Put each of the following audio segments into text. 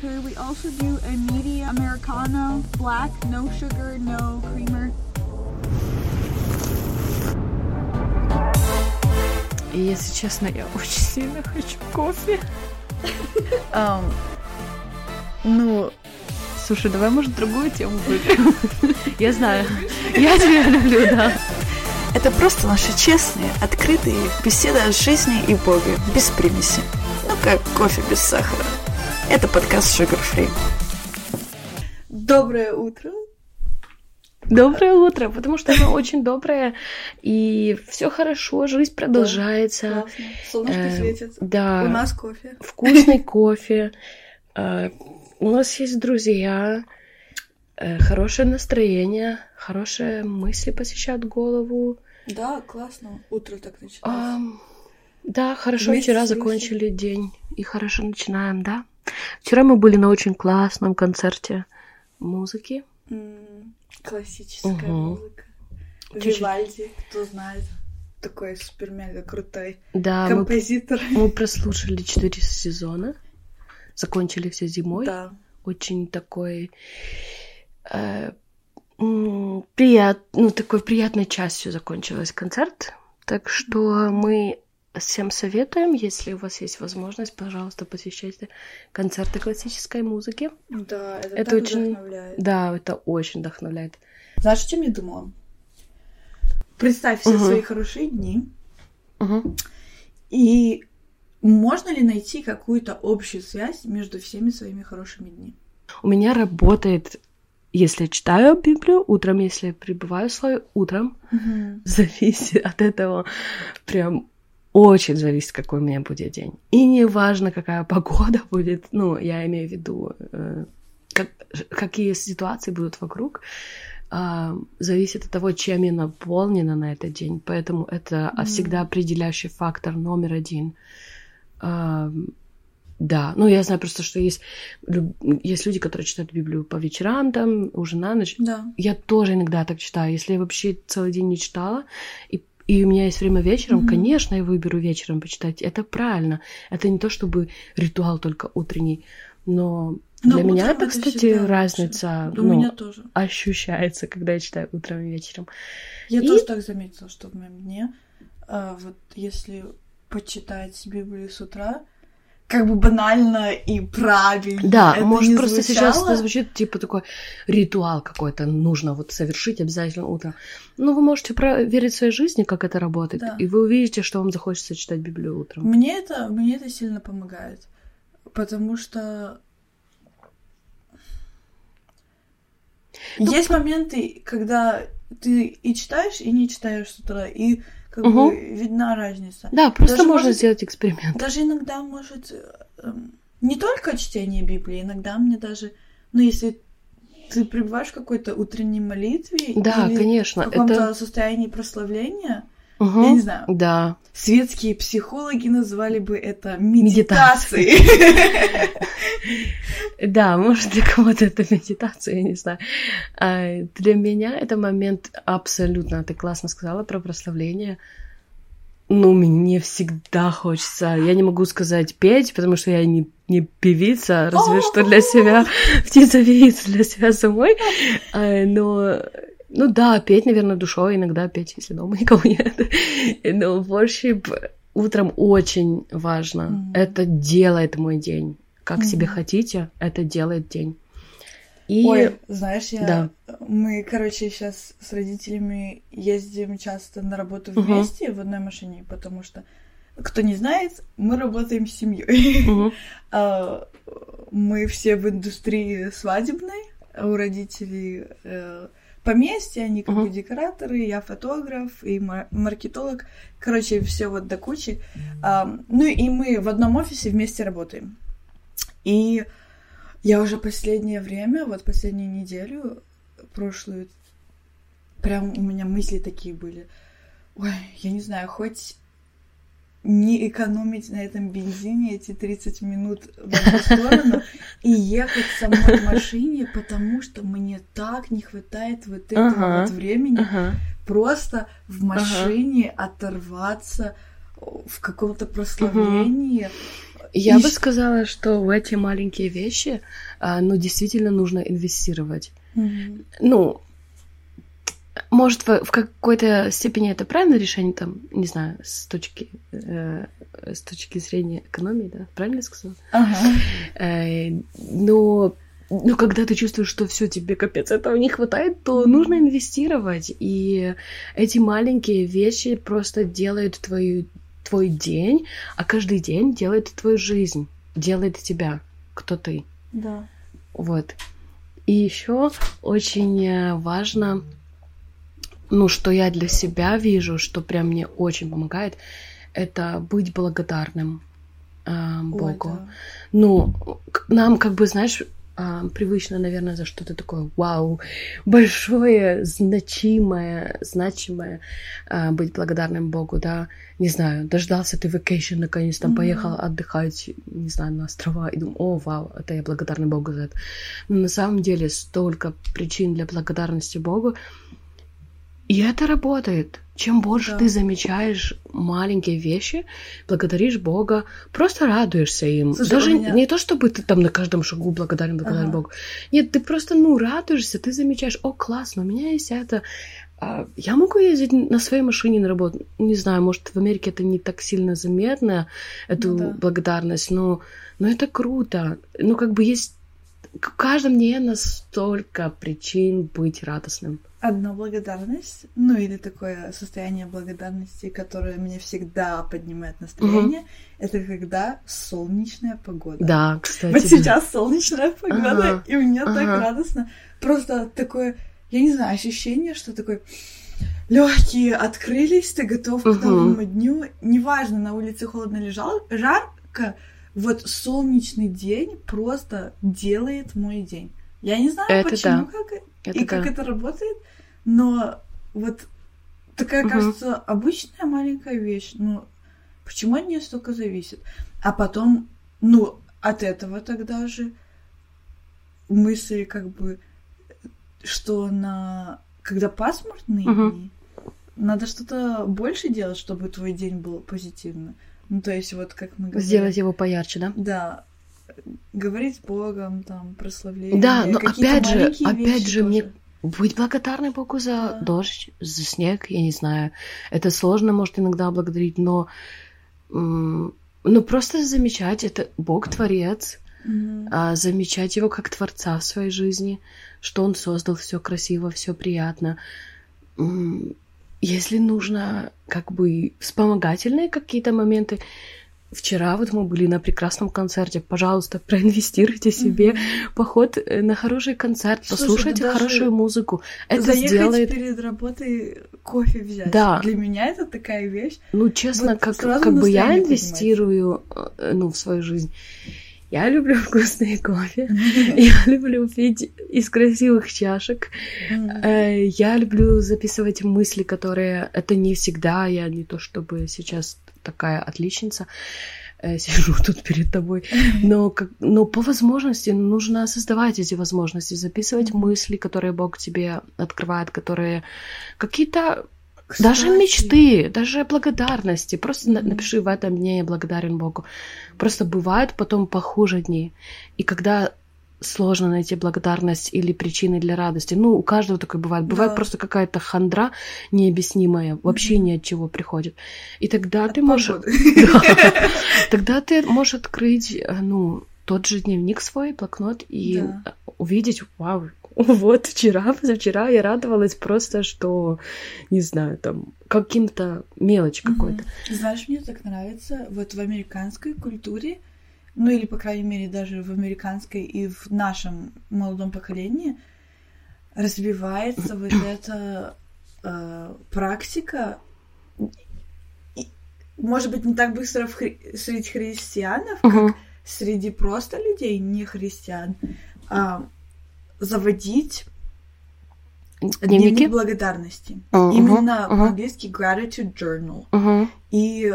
Could we also do a medium Americano, black, no sugar, no creamer? И если честно, я очень сильно хочу кофе. Ам, ну, слушай, давай, может, другую тему выберем? Я знаю. Я тебя люблю, да. Это просто наши честные, открытые беседы о жизни и Боге, без примеси. Ну, как кофе без сахара. Это подкаст Sugar Free. Доброе утро. Доброе утро, потому что оно очень доброе, и все хорошо, жизнь продолжается. Классно. Солнышко Э, светит. Да. У нас кофе. вкусный кофе, э, у нас есть друзья, э, хорошее настроение, хорошие мысли посещают голову. Да, классно. Утро так начинается. Ам, Да, хорошо, Вместе вчера закончили день и хорошо начинаем, да. Вчера мы были на очень классном концерте музыки. М, Классическая Мгм. музыка. Чуть-чуть. Вивальди, кто знает. Такой супер-мега крутой Да, мы, композитор. мы прослушали четыре сезона, закончили все зимой. Да. очень такой э, м, прият, ну, такой приятной частью закончилась концерт. Так что мы всем советуем, если у вас есть возможность, пожалуйста, посещайте концерты классической музыки. Да, это, Это очень- вдохновляет. Да, это очень вдохновляет. Знаешь, о чем я думала? Представь все Мгм. свои хорошие дни, Мгм. и можно ли найти какую-то общую связь между всеми своими хорошими днями? У меня работает, если я читаю Библию утром, если я пребываю в слове утром, зависит от этого прям очень зависит, какой у меня будет день. И не важно, какая погода будет, ну, я имею в виду, э, как, какие ситуации будут вокруг, а, зависит от того, чем я наполнена на этот день. Поэтому это Мгм. всегда определяющий фактор номер один. А, да, ну я знаю просто, что есть, есть люди, которые читают Библию по вечерам, там, уже на ночь, Да. я тоже иногда так читаю. Если я вообще целый день не читала, и, и у меня есть время вечером, Мгм. конечно, я выберу вечером почитать. Это правильно. Это не то, чтобы ритуал только утренний. Но Но для меня это, кстати, разница ну, меня тоже. ощущается, когда я читаю утром и вечером. Я И- тоже так заметила, что в моем дне, а, вот если почитать Библию с утра, как бы банально и правильно. Да, это может, не просто сейчас звучало. это звучит типа такой ритуал какой-то нужно вот совершить обязательно утром. Ну, вы можете проверить в своей жизни, как это работает, Да. и вы увидите, что вам захочется читать Библию утром. Мне это, мне это сильно помогает, потому что Ну, есть моменты, когда ты и читаешь, и не читаешь с утра, и как Мгм. бы видна разница. Да, просто Даже можно может- сделать эксперимент. Даже иногда может эм, не только чтение Библии, иногда мне даже, ну если ты пребываешь в какой-то утренней молитве Да, или конечно, в каком-то это... состоянии прославления, Мгм. я не знаю, Да. светские психологи назвали бы это Медитацией. Да, может, для кого-то это медитация, я не знаю. А для меня это момент абсолютно, ты классно сказала про прославление. Ну, мне всегда хочется, я не могу сказать петь, потому что я не, не певица, разве что для себя, птица певица для себя самой. А, Но, ну да, петь, наверное, душой, иногда петь, если дома никого нет. Но worship утром очень важно. Мгм. Это делает мой день. Как себе Мгм. хотите, это делает день. И Ой, знаешь, я... да. Мы, короче, сейчас с родителями ездим часто на работу вместе в одной машине, потому что, кто не знает, мы работаем с семьей. А, Мы все в индустрии свадебной, а у родителей э, поместье, они как бы Мгм. декораторы, я фотограф и мар- маркетолог. Короче, все вот до кучи. А, Ну и мы в одном офисе вместе работаем. И я уже последнее время, вот последнюю неделю, прошлую, прям у меня мысли такие были. Ой, я не знаю, хоть не экономить на этом бензине эти 30 минут в одну сторону и ехать со мной в машине, потому что мне так не хватает вот этого Ага. вот времени Ага. просто в машине оторваться в каком-то прославлении. Я И бы сказала, что в эти маленькие вещи, а, ну, действительно нужно инвестировать. Мгм. Ну, может, в, в какой-то степени это правильное решение, там, не знаю, с точки, э, с точки зрения экономии, да, правильно я сказала? Ага. Э, но, но когда ты чувствуешь, что все тебе капец этого не хватает, то Мгм. нужно инвестировать. И эти маленькие вещи просто делают твою, твой день, а каждый день делает твою жизнь, делает тебя, кто ты. Да. Вот. И еще очень важно, ну, что я для себя вижу, что прям мне очень помогает, это быть благодарным э, Ой, Богу. да. Ну, нам как бы, знаешь, а, привычно, наверное, за что-то такое, вау, большое, значимое, значимое а, быть благодарным Богу, да, не знаю, дождался ты vacation, наконец там Мгм. поехал отдыхать, не знаю, на острова, и думаю, о, вау, это я благодарный Богу за это. Но на самом деле столько причин для благодарности Богу, и это работает. Чем больше Да. ты замечаешь маленькие вещи, благодаришь Бога, просто радуешься им. Слушай, Даже меня- не то, чтобы ты там на каждом шагу благодарен, благодарен Ага. Богу. Нет, ты просто, ну, радуешься, ты замечаешь, о, классно, у меня есть это. А, Я могу ездить на своей машине на работу. Не знаю, может, в Америке это не так сильно заметно, эту Ну да. благодарность, но, но это круто. Ну, как бы есть в каждом дне настолько причин быть радостным. Одна благодарность, ну или такое состояние благодарности, которое меня всегда поднимает настроение, это когда солнечная погода. Да, кстати. Вот да. сейчас солнечная погода, Ага, и мне так ага. радостно. Просто такое, я не знаю, ощущение, что такое легкие открылись, ты готов к новому дню. Неважно, на улице холодно или жарко, вот солнечный день просто делает мой день. Я не знаю, Это почему, да. как, Это и как да. это работает, но вот такая, Мгм. кажется, обычная маленькая вещь. Ну, почему от нее столько зависит? А потом, ну, от этого тогда же мысли как бы, что на... Когда пасмурные Мгм. дни, надо что-то больше делать, чтобы твой день был позитивный. Ну, то есть, вот как мы говорили. Сделать его поярче, да? Да. Говорить с Богом, там, прославление. Да, но опять же, опять же, мне быть благодарной Богу за Да. дождь, за снег, я не знаю. Это сложно, может, иногда благодарить, но ну просто замечать, это Бог творец, Мгм. а замечать его как творца в своей жизни, что он создал все красиво, все приятно. Если нужно, как бы вспомогательные какие-то моменты. Вчера вот мы были на прекрасном концерте. Пожалуйста, проинвестируйте себе Мгм. поход э, на хороший концерт, Слушай, послушайте да даже хорошую музыку. Это Заехать сделает, перед работой кофе взять. Да. Для меня это такая вещь. ну честно, вот как, как бы я инвестирую, э, ну в свою жизнь. Я люблю вкусный кофе. Я люблю пить из красивых чашек. Э, Я люблю записывать мысли, которые... Это не всегда, я не то чтобы сейчас такая отличница, э, сижу тут перед тобой, но, как, но по возможности нужно создавать эти возможности, записывать мысли, которые Бог тебе открывает, которые какие-то даже мечты, даже благодарности. Просто Мгм. напиши в этом дне я благодарен Богу. Просто бывают потом похуже дни. И когда сложно найти благодарность или причины для радости. Ну, у каждого такое бывает. Бывает Да. просто какая-то хандра необъяснимая, вообще Мгм. ни от чего приходит. И тогда от ты можешь... погоды. Да. Тогда ты можешь открыть, э, ну, тот же дневник свой, блокнот, и увидеть, вау, вот вчера, позавчера я радовалась просто, что, не знаю, там, каким-то мелочь какой-то. Мгм. Знаешь, мне так нравится вот в американской культуре, ну или, по крайней мере, даже в американской и в нашем молодом поколении развивается вот эта э, практика, и, может быть, не так быстро в хри- среди христианов, как Мгм. среди просто людей, не христиан, а, заводить Дневники? дневник благодарности. Мгм, Именно мгм. по-английски gratitude journal. Мгм. И,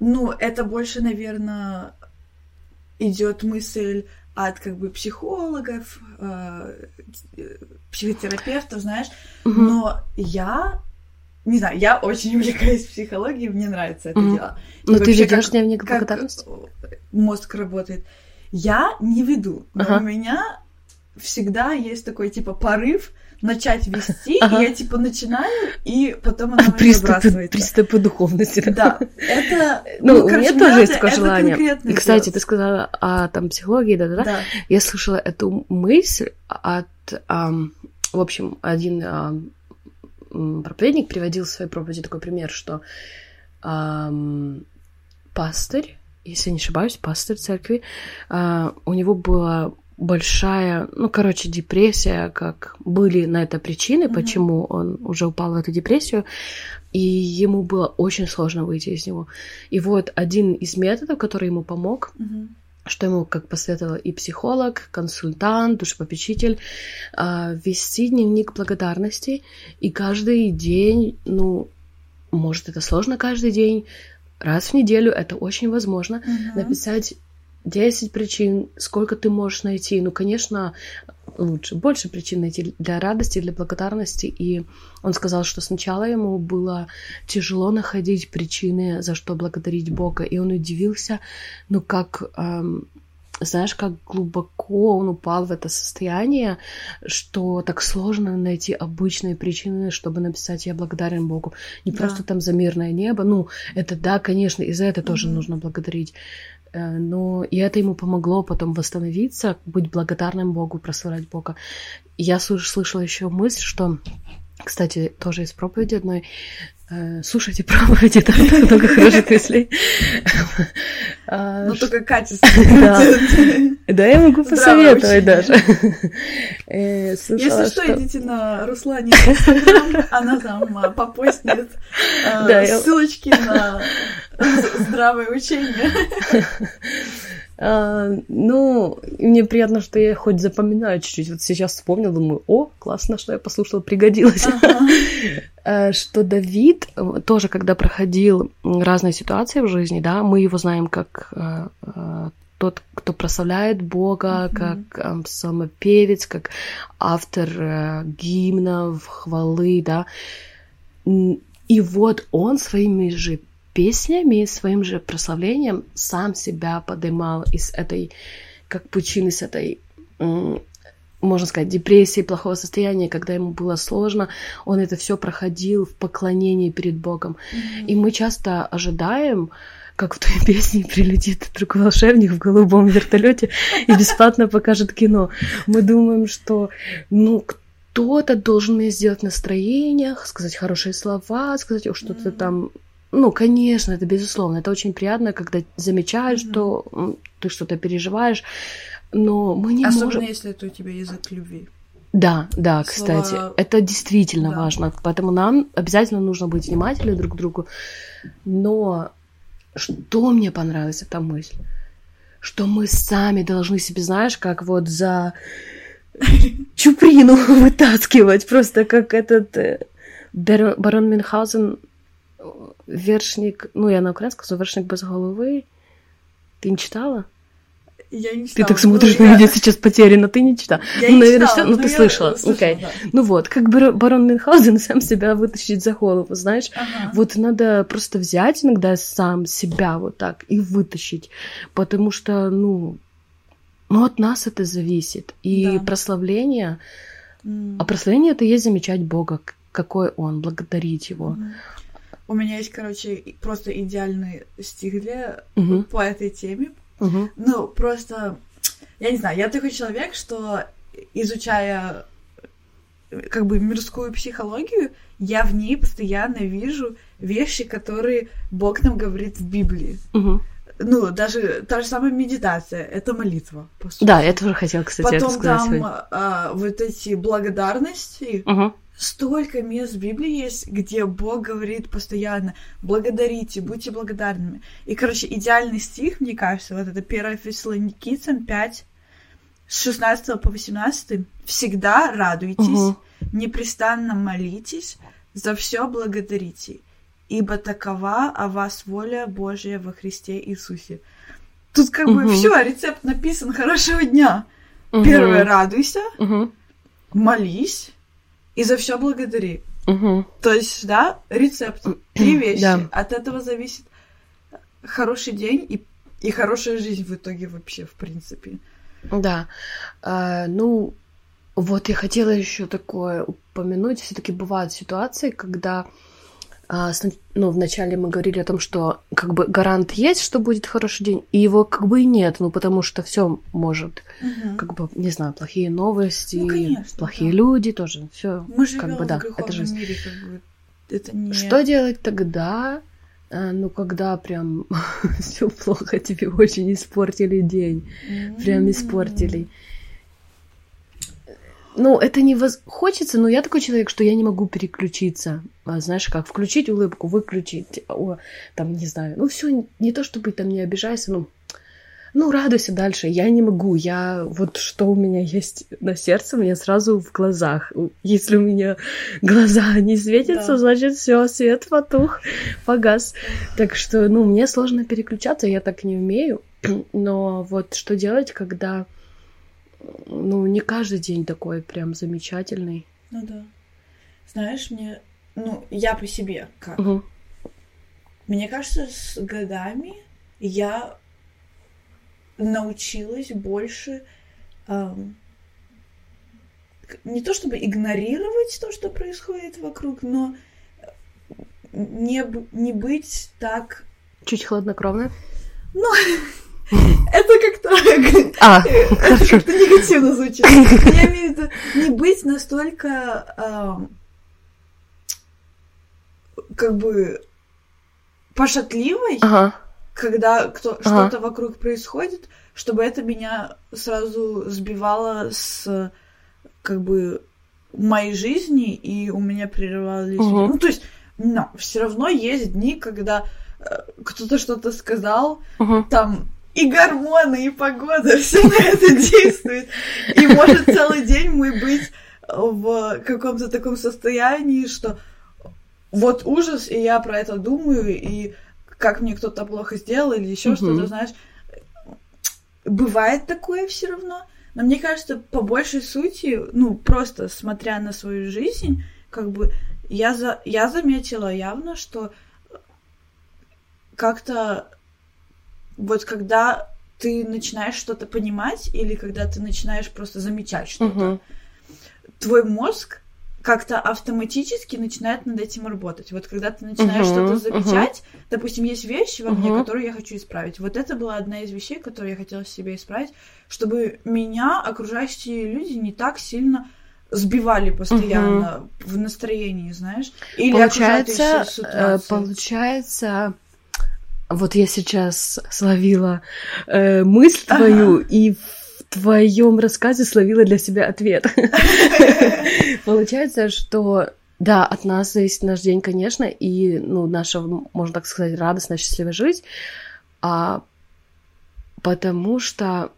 ну, это больше, наверное, идет мысль от как бы психологов, э, э, психотерапевтов, знаешь. Мгм. Но я не знаю, я очень увлекаюсь психологией, мне нравится это Мгм. дело. И Ну, ты ведешь как- дневник как благодарности? мозг работает. Я не веду, но Ага. у меня всегда есть такой, типа, порыв начать вести, Ага. и я, типа, начинаю, и потом она меня выбрасывает. приступы духовности. Да, это... Ну, у короче, меня тоже есть такое желание. И, кстати, делать. ты сказала о там психологии, да-да-да. Да. Я слышала эту мысль от, ам, в общем, один ам, м, проповедник приводил в своей проповеди такой пример, что ам, пастырь, если я не ошибаюсь, пастырь церкви, а, у него была большая, ну, короче, депрессия, как были на это причины, Мгм. почему он уже упал в эту депрессию, и ему было очень сложно выйти из него. И вот один из методов, который ему помог, Мгм. что ему, как посоветовал и психолог, консультант, душепопечитель, а, вести дневник благодарности и каждый день, ну, может, это сложно каждый день, раз в неделю это очень возможно, Мгм. написать 10 причин, сколько ты можешь найти. Ну, конечно, лучше, больше причин найти для радости, для благодарности. И он сказал, что сначала ему было тяжело находить причины, за что благодарить Бога. И он удивился, ну, как, эм, знаешь, как глубоко он упал в это состояние, что так сложно найти обычные причины, чтобы написать «Я благодарен Богу». Не Да. просто там за мирное небо. Ну, это да, конечно, и за это тоже Мгм. нужно благодарить. Э, Но и это ему помогло потом восстановиться, быть благодарным Богу, прославлять Бога. Я слыш- слышала еще мысль, что, кстати, тоже из проповеди одной, слушайте проповеди, там так много хороших мыслей. Ну, только качественно. Да. Я могу посоветовать даже. Э, Если что, идите на Руслане она там а, попостит я- ссылочки на здравое учение. А, ну, мне приятно, что я хоть запоминаю чуть-чуть. Вот сейчас вспомнила, думаю, о, классно, что я послушала, пригодилось. Ага. Э, Что Давид э, тоже, когда проходил разные ситуации в жизни, да, мы его знаем как э, тот, кто прославляет Бога, Мгм. как э, самопевец, как автор э, гимнов, хвалы, да. И вот он своими же песнями, своим же прославлением сам себя поднимал из этой, как пучины, с этой, можно сказать, депрессии, плохого состояния, когда ему было сложно, он это все проходил в поклонении перед Богом. И мы часто ожидаем, как в той песне прилетит другой волшебник в голубом вертолете и бесплатно покажет кино. Мы думаем, что ну кто-то должен мне сделать настроение, сказать хорошие слова, сказать что-то Мгм. там. Ну, конечно, это безусловно. Это очень приятно, когда замечаешь, Мгм. что ты что-то переживаешь. Но мы не Особенно можем. если это у тебя язык любви. Да, да, кстати, Слова- это действительно Да. важно. Поэтому нам обязательно нужно быть внимательны друг к другу. Но что мне понравилась эта мысль? Что мы сами должны себе, знаешь, как вот за чуприну вытаскивать, просто как этот э, барон Мюнхгаузен, э, вершник, ну я на украинском скажу, вершник без головы. Ты не читала? Я не Ты читала, так но смотришь я- на меня сейчас потеряно, ты не читала. Я Ну, не наверное, читала, всё- ну, ты я слышала, слышала, окей. да. Ну вот, как бар- барон Мюнхгаузен сам себя вытащить за голову, знаешь? Ага. Вот надо просто взять иногда сам себя вот так и вытащить, потому что, ну, ну от нас это зависит. И Да. прославление, М. а прославление это есть замечать Бога, какой Он, благодарить Его. Мгм. У меня есть, короче, просто идеальный стих для Мгм, по этой теме. Мгм, Ну, просто, я не знаю, я такой человек, что изучая э, как бы мирскую психологию, я в ней постоянно вижу вещи, которые Бог нам говорит в Библии. мгм. Ну, даже та же самая медитация, это молитва. по сути. Да, я тоже хотела, кстати, это Потом сказать. там сегодня. а, вот эти благодарности, Мгм, столько мест в Библии есть, где Бог говорит постоянно «благодарите, будьте благодарными». И, короче, идеальный стих, мне кажется, вот это 1 Фессалоникийцам 5, с 16 по 18. «Всегда радуйтесь, Мгм. непрестанно молитесь, за все благодарите, ибо такова о вас воля Божья во Христе Иисусе». Тут как бы Мгм. все, рецепт написан «хорошего дня». мгм, Первое, радуйся, мгм. молись и за все благодари. Мгм. То есть, да, рецепт, три вещи. Да. От этого зависит хороший день и, и хорошая жизнь в итоге вообще, в принципе. Да. А, ну, вот я хотела еще такое упомянуть. Все-таки бывают ситуации, когда ну, вначале мы говорили о том, что как бы гарант есть, что будет хороший день, и его как бы и нет, ну, потому что все может, как бы, не знаю, плохие новости, Ну, конечно, плохие да. люди тоже, все. Мы живем Как бы да, в это жизнь. мире, как бы. Это не... Что делать тогда? А, Ну, когда прям все плохо, тебе очень испортили день. Прям М. испортили. Ну, это не воз... хочется, но я такой человек, что я не могу переключиться. А, знаешь, как включить улыбку, выключить, о, там, не знаю. Ну, все не то, чтобы там не обижайся, ну, ну, радуйся дальше. Я не могу. Я вот что у меня есть на сердце, у меня сразу в глазах. Если у меня глаза не светятся, Да. значит, все, свет потух, погас. Так что, ну, мне сложно переключаться, я так не умею. Но вот что делать, когда, ну, не каждый день такой прям замечательный. Ну да. Знаешь, мне... Ну, я по себе как. Мгм. Мне кажется, с годами я научилась больше к- не то чтобы игнорировать то, что происходит вокруг, но не, б- не быть так... Чуть хладнокровно. Это как-то... А, Это хорошо. как-то негативно звучит. Я имею в виду не быть настолько ам, как бы пошатливой, Ага. когда кто, Ага. что-то вокруг происходит, чтобы это меня сразу сбивало с как бы моей жизни, и у меня прерывались... Ну, то есть, но все равно есть дни, когда э, кто-то что-то сказал, там и гормоны, и погода, все на это действует. И может целый день мы быть в каком-то таком состоянии, что вот ужас, и я про это думаю, и как мне кто-то плохо сделал, или еще Мгм. что-то, знаешь. Бывает такое все равно. Но мне кажется, по большей сути, ну, просто смотря на свою жизнь, как бы я, за, я заметила явно, что как-то вот когда ты начинаешь что-то понимать или когда ты начинаешь просто замечать что-то, Мгм. твой мозг как-то автоматически начинает над этим работать. Вот когда ты начинаешь Мгм, что-то замечать, допустим, есть вещи во мне, Мгм. которые я хочу исправить. Вот это была одна из вещей, которую я хотела в себе исправить, чтобы меня окружающие люди не так сильно сбивали постоянно в настроении, знаешь, или Получается, э, получается, вот я сейчас словила э, мысль Ага. твою и в твоем рассказе словила для себя ответ. Получается, что да, от нас зависит наш день, конечно, и ну, наша, можно так сказать, радостная, счастливая жизнь, а потому что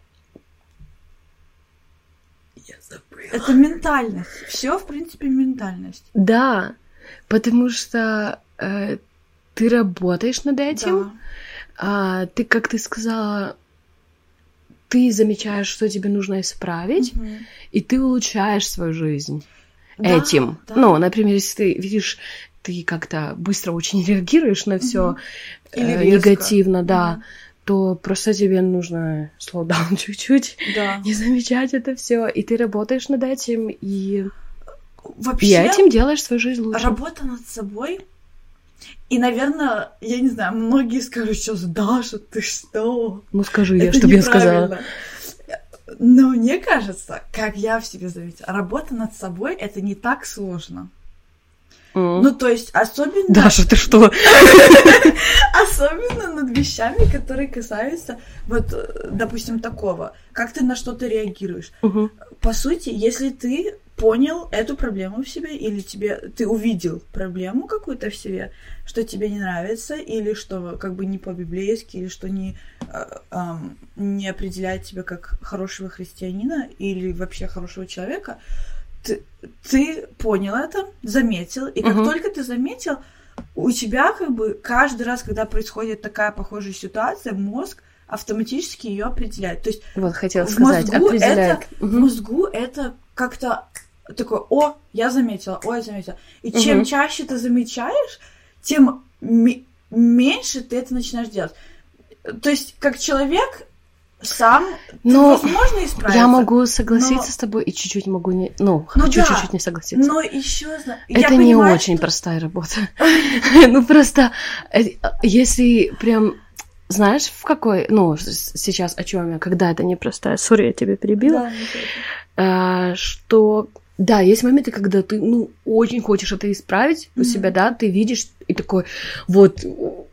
я забыла. Это ментальность. Все, в принципе, ментальность. Да, потому что э, ты работаешь над этим, Да. а ты, как ты сказала, ты замечаешь, что тебе нужно исправить, Мгм. и ты улучшаешь свою жизнь Да, этим. да. Ну, например, если ты видишь, ты как-то быстро очень реагируешь на все Или резко. негативно, да, Мгм. то просто тебе нужно slow down чуть-чуть, Да. не замечать это все, и ты работаешь над этим, и, Вообще, и этим делаешь свою жизнь лучше. работа над собой. И, наверное, я не знаю, многие скажут сейчас, Даша, ты что? Ну скажи я, Это чтобы я сказала. неправильно». Но мне кажется, как я в себе заметила, работа над собой это не так сложно. М. Ну, то есть, особенно, Даша, ты что? особенно над вещами, которые касаются, вот, э, допустим, такого, как ты на что-то реагируешь. По сути, если ты понял эту проблему в себе, или тебе ты увидел проблему какую-то в себе, что тебе не нравится, или что как бы не по-библейски, или что не, э, ам, не определяет тебя как хорошего христианина или вообще хорошего человека, ты, ты понял это, заметил, и как Мгм. только ты заметил, у тебя как бы каждый раз, когда происходит такая похожая ситуация, мозг автоматически ее определяет. То есть Вот хотела в сказать, мозгу определяет. это, в Мгм. мозгу это как-то такой, о, я заметила, о, я заметила. И чем чаще ты замечаешь, тем ме- меньше ты это начинаешь делать. То есть, как человек сам, Но возможно, исправиться. Я могу согласиться но- с тобой и чуть-чуть могу не... Ну, Ну хочу да. чуть-чуть не согласиться. Но еще Это не очень простая работа. Ну, просто, э, если прям... Знаешь, в какой... Ну, сейчас о чем я, когда это непростая. Сори, я тебя перебила. А, что да, есть моменты, когда ты, ну, очень хочешь это исправить у Мгм. себя, да, ты видишь и такой, вот,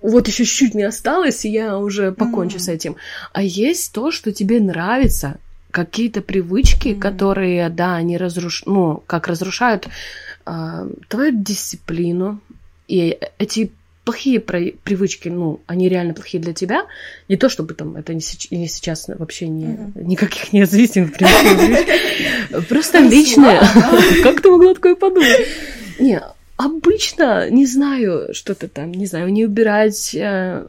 вот еще чуть-чуть не осталось, и я уже покончу Мгм. с этим. А есть то, что тебе нравится, какие-то привычки, Мгм. которые, да, они разруш... ну, как разрушают а, твою дисциплину, и эти плохие привычки, ну, они реально плохие для тебя. Не то, чтобы там это не, сейчас вообще не, Мгм. никаких независимых привычек. Просто личные. Как ты могла такое подумать? Не, обычно, не знаю, что-то там, не знаю, не убирать э,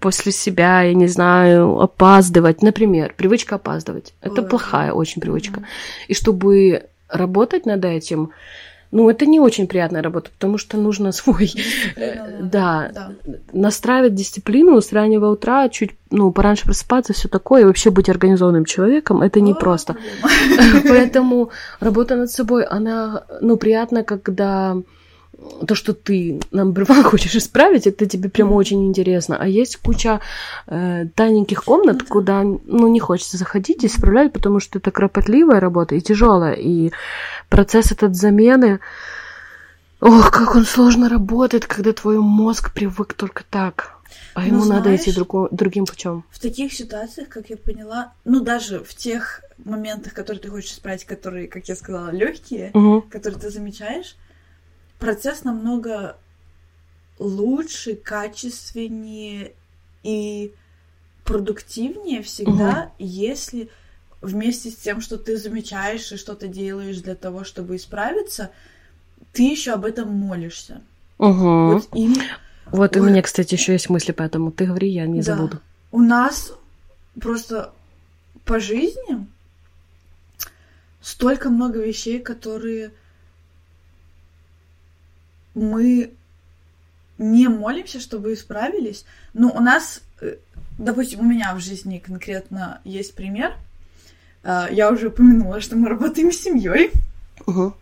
после себя, я не знаю, опаздывать. Например, привычка опаздывать. Это Ой. плохая очень привычка. Мгм. И чтобы работать над этим, ну, это не очень приятная работа, потому что нужно свой, э, да. да, настраивать дисциплину с раннего утра, чуть, ну, пораньше просыпаться, все такое, и вообще быть организованным человеком, это непросто. Поэтому работа над собой, она, ну, приятна, когда то, что ты, number one, хочешь исправить, это тебе прям Мгм. очень интересно. А есть куча э, тайненьких комнат, да. куда, ну, не хочется заходить и исправлять, потому что это кропотливая работа и тяжелая. И процесс этот замены, ох, как он сложно работает, когда твой мозг привык только так. А Ну, ему надо идти знаешь, друго- другим путем. В таких ситуациях, как я поняла, ну даже в тех моментах, которые ты хочешь исправить, которые, как я сказала, легкие, которые ты замечаешь, процесс намного лучше, качественнее и продуктивнее всегда, если вместе с тем, что ты замечаешь и что ты делаешь для того, чтобы исправиться, ты еще об этом молишься. Угу. Вот им Вот у меня, кстати, еще есть мысли, поэтому ты говори, я не Да. забуду. у нас просто по жизни столько много вещей, которые мы не молимся, чтобы исправились. Ну, у нас, э, допустим, у меня в жизни конкретно есть пример. А, Я уже упомянула, что мы работаем с семьей. Угу.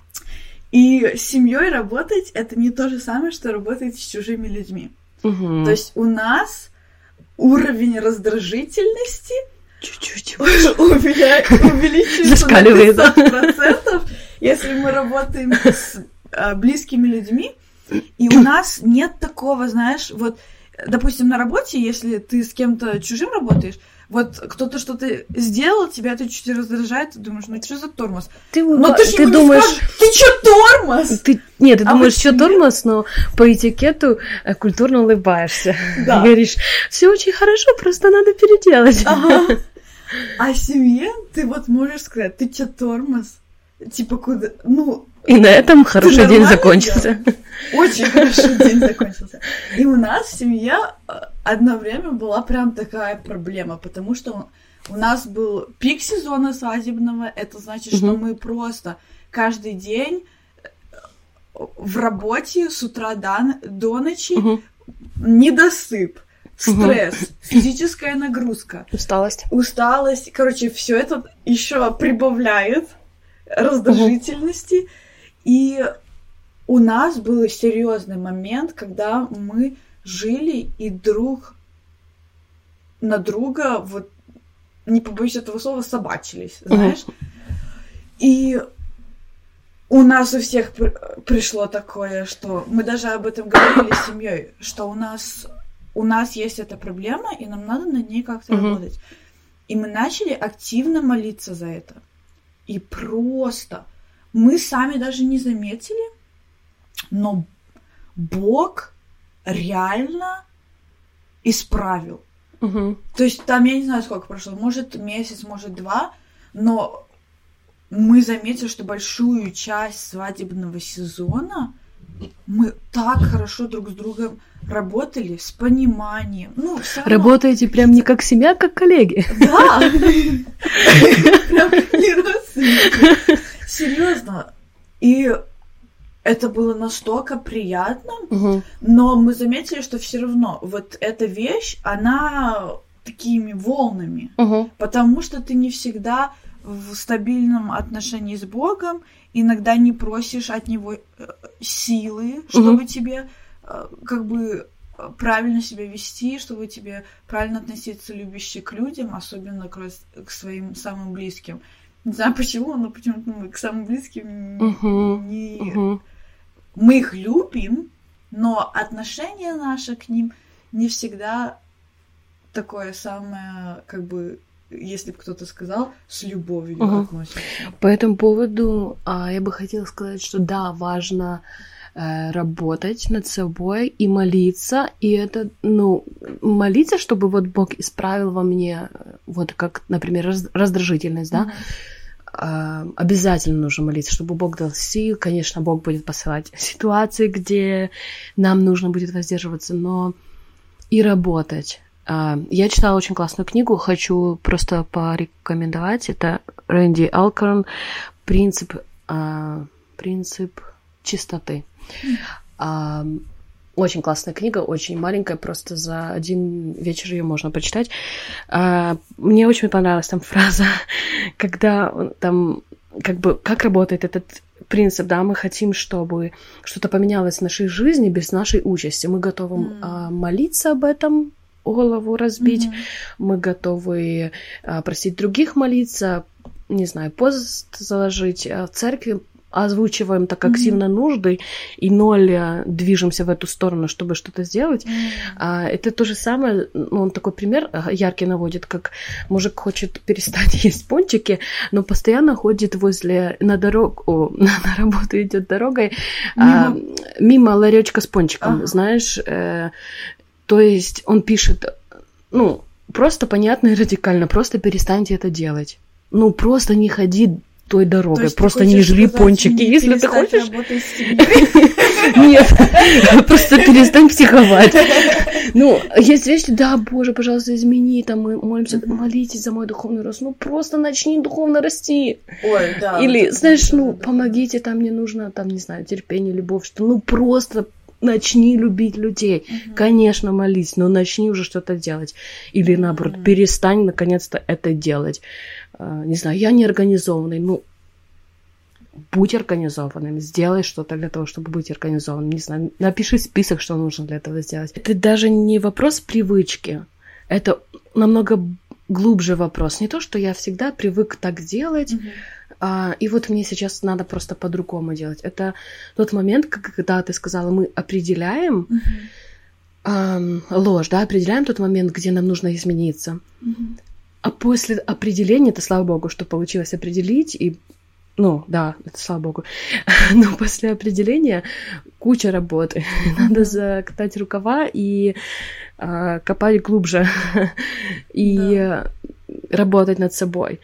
И с семьей работать это не то же самое, что работать с чужими людьми. Угу. То есть у нас уровень раздражительности чуть-чуть. увеличивается на 500%, если мы работаем с а, близкими людьми. И у нас нет такого, знаешь, вот, допустим, на работе, если ты с кем-то чужим работаешь, вот кто-то что-то сделал, тебя это чуть раздражает, ты думаешь, ну что за тормоз? Ты, Ну ты ты думаешь, скажешь, ты чё тормоз? ты, нет, ты А думаешь, что тормоз, но по этикету э, культурно улыбаешься. Да. Говоришь, все очень хорошо, просто надо переделать. Ага. А семье ты вот можешь сказать, ты чё тормоз? Типа куда? Ну, И на этом хороший день закончился. Очень хорошо день закончился. И у нас в семье э, одно время была прям такая проблема, потому что у нас был пик сезона свадебного. Это значит, что мы просто каждый день э, в работе с утра до, до ночи недосып, стресс, физическая нагрузка, Усталость. усталость. Короче, все это еще прибавляет раздражительности. И у нас был серьезный момент, когда мы жили и друг на друга, вот не побоюсь этого слова, собачились, знаешь. И у нас у всех при- пришло такое, что мы даже об этом говорили с семьей, что у нас у нас есть эта проблема, и нам надо над ней как-то работать. И мы начали активно молиться за это. И просто мы сами даже не заметили, но Бог реально исправил. Мгм. То есть там, я не знаю, сколько прошло, может месяц, может два, но мы заметили, что большую часть свадебного сезона мы так хорошо друг с другом работали, с пониманием. Ну, равно- Работаете прям не как семья, а как коллеги. Да! Прям не родственники. Серьезно, И это было настолько приятно, Мгм. но мы заметили, что все равно вот эта вещь, она такими волнами, Мгм. потому что ты не всегда в стабильном отношении с Богом, иногда не просишь от Него э, силы, чтобы тебе э, как бы э, правильно себя вести, чтобы тебе правильно относиться любяще к людям, особенно к своим самым близким. Не знаю почему, но почему-то мы к самым близким Мгм. не... Мгм. Мы их любим, но отношение наше к ним не всегда такое самое, как бы, если бы кто-то сказал, с любовью Мгм. относится. По этому поводу а, я бы хотела сказать, что да, важно э, работать над собой и молиться, и это, ну, молиться, чтобы вот Бог исправил во мне, э, вот как, например, раз- раздражительность, да, Мгм. А, обязательно нужно молиться, чтобы Бог дал сил. Конечно, Бог будет посылать ситуации, где нам нужно будет воздерживаться, но и работать. А, Я читала очень классную книгу, хочу просто порекомендовать. Это Рэнди Алкорн «Принцип, а, принцип чистоты». А, Очень классная книга, очень маленькая, просто за один вечер ее можно почитать. А, Мне очень понравилась там фраза, когда он там как бы как работает этот принцип, да, мы хотим, чтобы что-то поменялось в нашей жизни без нашей участи. Мы готовы М. а, молиться об этом, голову разбить, Мгм. мы готовы а, просить других молиться, не знаю, пост заложить а, в церкви, озвучиваем так активно нужды и ноль а, движемся в эту сторону, чтобы что-то сделать. М. А, это то же самое, ну, он такой пример а, яркий наводит, как мужик хочет перестать есть пончики, но постоянно ходит возле на дорогу, на, на работу идет дорогой а, мимо ларечка с пончиком, Ага. знаешь, э, то есть он пишет, ну, просто понятно и радикально, просто перестаньте это делать. Ну, просто не ходи той То дорогой, ты просто не жри пончики. Если ты хочешь, нет, просто перестань психовать. Ну, есть вещи, да, Боже, пожалуйста, измени, там, мы молимся, молитесь за мой духовный рост. Ну, просто начни духовно расти. Ой, да. Или, знаешь, ну, помогите, там мне нужно, там, не знаю, терпение, любовь, что, ну, просто начни любить людей. Мгм. Конечно, молись, но начни уже что-то делать. Или, наоборот, Мгм. перестань, наконец-то, это делать. А, Не знаю, я не организованный, ну, будь организованным, сделай что-то для того, чтобы быть организованным. Не знаю, напиши список, что нужно для этого сделать. Это даже не вопрос привычки, это намного глубже вопрос. Не то, что я всегда привык так делать, Мгм. А, и вот мне сейчас надо просто по-другому делать. Это тот момент, когда ты сказала, мы определяем Мгм. ам, ложь, да, определяем тот момент, где нам нужно измениться. Мгм. А после определения, это слава богу, что получилось определить, и ну, да, это слава богу. Но после определения куча работы. Надо закатать рукава и а, копать глубже. И Да. работать над собой.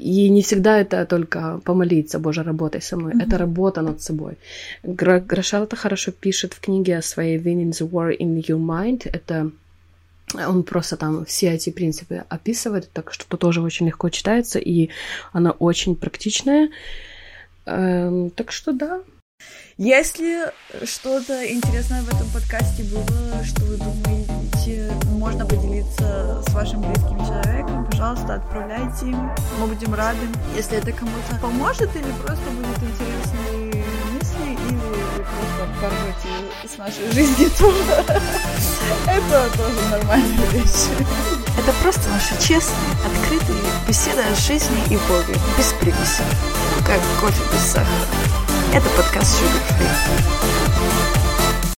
И не всегда это только помолиться, Боже, работай со мной. Мгм. Это работа над собой. Гра- Грошал это хорошо пишет в книге о своей Winning the War in Your Mind. Это он просто там все эти принципы описывает, так что тоже очень легко читается, и она очень практичная. Эм, так что да. Если что-то интересное в этом подкасте было, что вы думаете, можно поделиться с вашим близким человеком, пожалуйста, отправляйте им. Мы будем рады, если это кому-то поможет или просто будет интересные мысли, или вы просто порвете с нашей жизни тоже. Это тоже нормальная вещь. Это просто наши честные, открытые беседы о жизни и Боге, без примесей, как кофе без сахара. Это подкаст Sugar Free.